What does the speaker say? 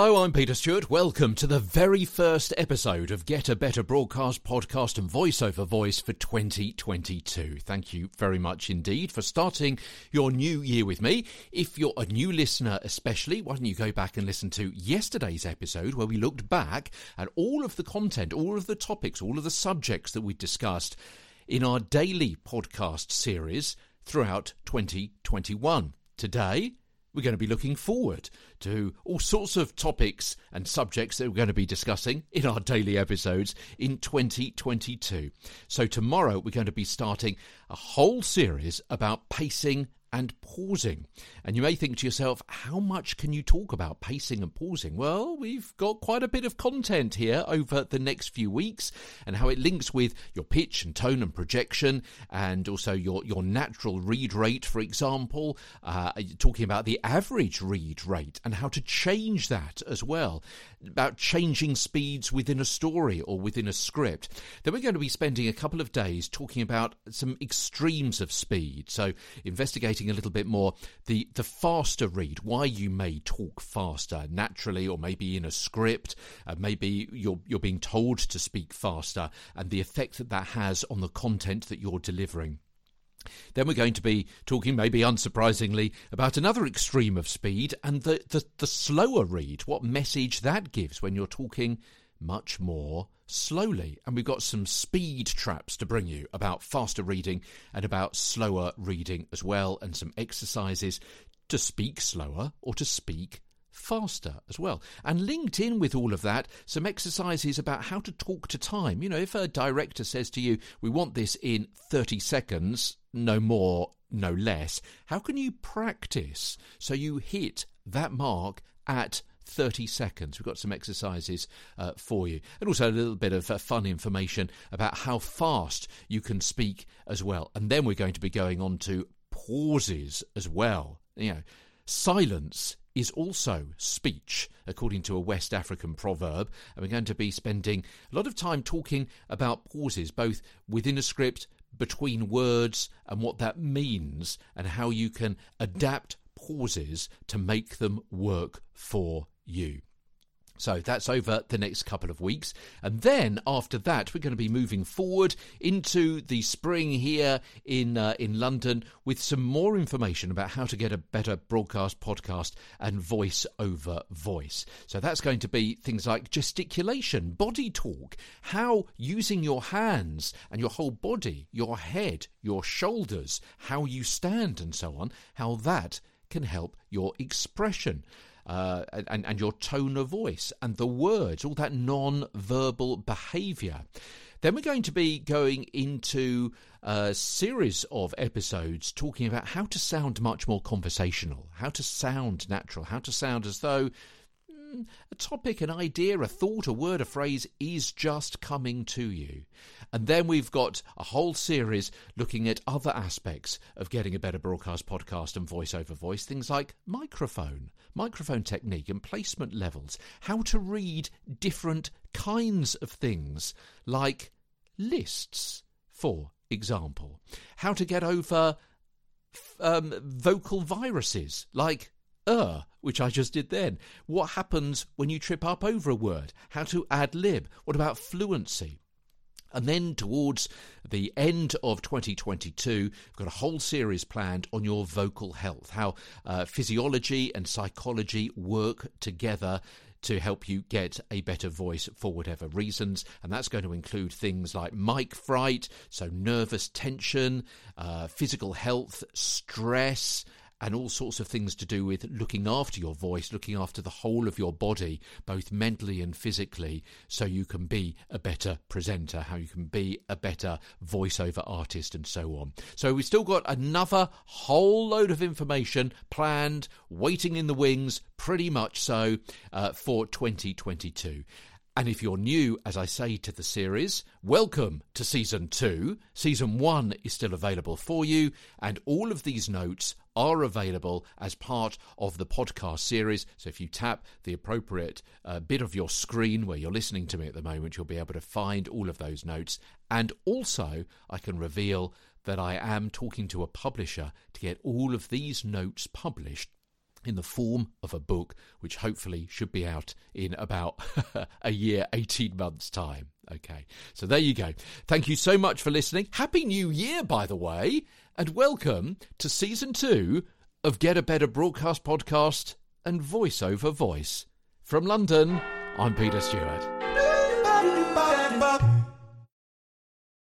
Hello, I'm Peter Stewart. Welcome to the very first episode of Get a Better Broadcast Podcast and Voiceover Voice for 2022. Thank you very much indeed for starting your new year with me. If you're a new listener, especially, why don't you go back and listen to yesterday's episode where we looked back at all of the content, all of the topics, all of the subjects that we discussed in our daily podcast series throughout 2021. Today, we're going to be looking forward to all sorts of topics and subjects that we're going to be discussing in our daily episodes in 2022. So, tomorrow we're going to be starting a whole series about pacing and pausing. And you may think to yourself, how much can you talk about pacing and pausing? Well, we've got quite a bit of content here over the next few weeks and how it links with your pitch and tone and projection and also your, your natural read rate, for example, uh, talking about the average read rate and how to change that as well, about changing speeds within a story or within a script. Then we're going to be spending a couple of days talking about some extremes of speed. So investigating a little bit more the, the faster read, why you may talk faster naturally, or maybe in a script, uh, maybe you're, you're being told to speak faster, and the effect that that has on the content that you're delivering. Then we're going to be talking, maybe unsurprisingly, about another extreme of speed and the, the, the slower read, what message that gives when you're talking much more slowly. And we've got some speed traps to bring you about faster reading and about slower reading as well, and some exercises to speak slower or to speak faster as well. And linked in with all of that, some exercises about how to talk to time. You know, if a director says to you, we want this in 30 seconds, no more, no less, how can you practice so you hit that mark at 30 seconds. We've got some exercises uh, for you, and also a little bit of uh, fun information about how fast you can speak as well. And then we're going to be going on to pauses as well. You know, silence is also speech, according to a West African proverb. And we're going to be spending a lot of time talking about pauses, both within a script, between words, and what that means, and how you can adapt pauses to make them work for you. So that's over the next couple of weeks. And then after that, we're going to be moving forward into the spring here in, uh, in London with some more information about how to get a better broadcast, podcast, and voice over voice. So that's going to be things like gesticulation, body talk, how using your hands and your whole body, your head, your shoulders, how you stand, and so on, how that can help your expression uh, and, and your tone of voice and the words, all that non verbal behavior. Then we're going to be going into a series of episodes talking about how to sound much more conversational, how to sound natural, how to sound as though a topic, an idea, a thought, a word, a phrase is just coming to you. And then we've got a whole series looking at other aspects of getting a better broadcast podcast and voice over voice, things like microphone, microphone technique and placement levels, how to read different kinds of things like lists, for example, how to get over um, vocal viruses like er, which I just did then. What happens when you trip up over a word? How to ad lib? What about fluency? And then towards the end of 2022, we've got a whole series planned on your vocal health, how uh, physiology and psychology work together to help you get a better voice for whatever reasons. And that's going to include things like mic fright, so nervous tension, uh, physical health, stress, and all sorts of things to do with looking after your voice, looking after the whole of your body, both mentally and physically, so you can be a better presenter, how you can be a better voiceover artist, and so on. So we've still got another whole load of information planned, waiting in the wings, pretty much so, uh, for 2022. And if you're new, as I say to the series, welcome to season two. Season one is still available for you, and all of these notes are available as part of the podcast series. So if you tap the appropriate uh, bit of your screen where you're listening to me at the moment, you'll be able to find all of those notes. And also, I can reveal that I am talking to a publisher to get all of these notes published in the form of a book, which hopefully should be out in about a year, 18 months' time. Okay, so there you go. Thank you so much for listening. Happy New Year, by the way, and welcome to season two of Get a Better Broadcast Podcast and Voice Over Voice. From London, I'm Peter Stewart.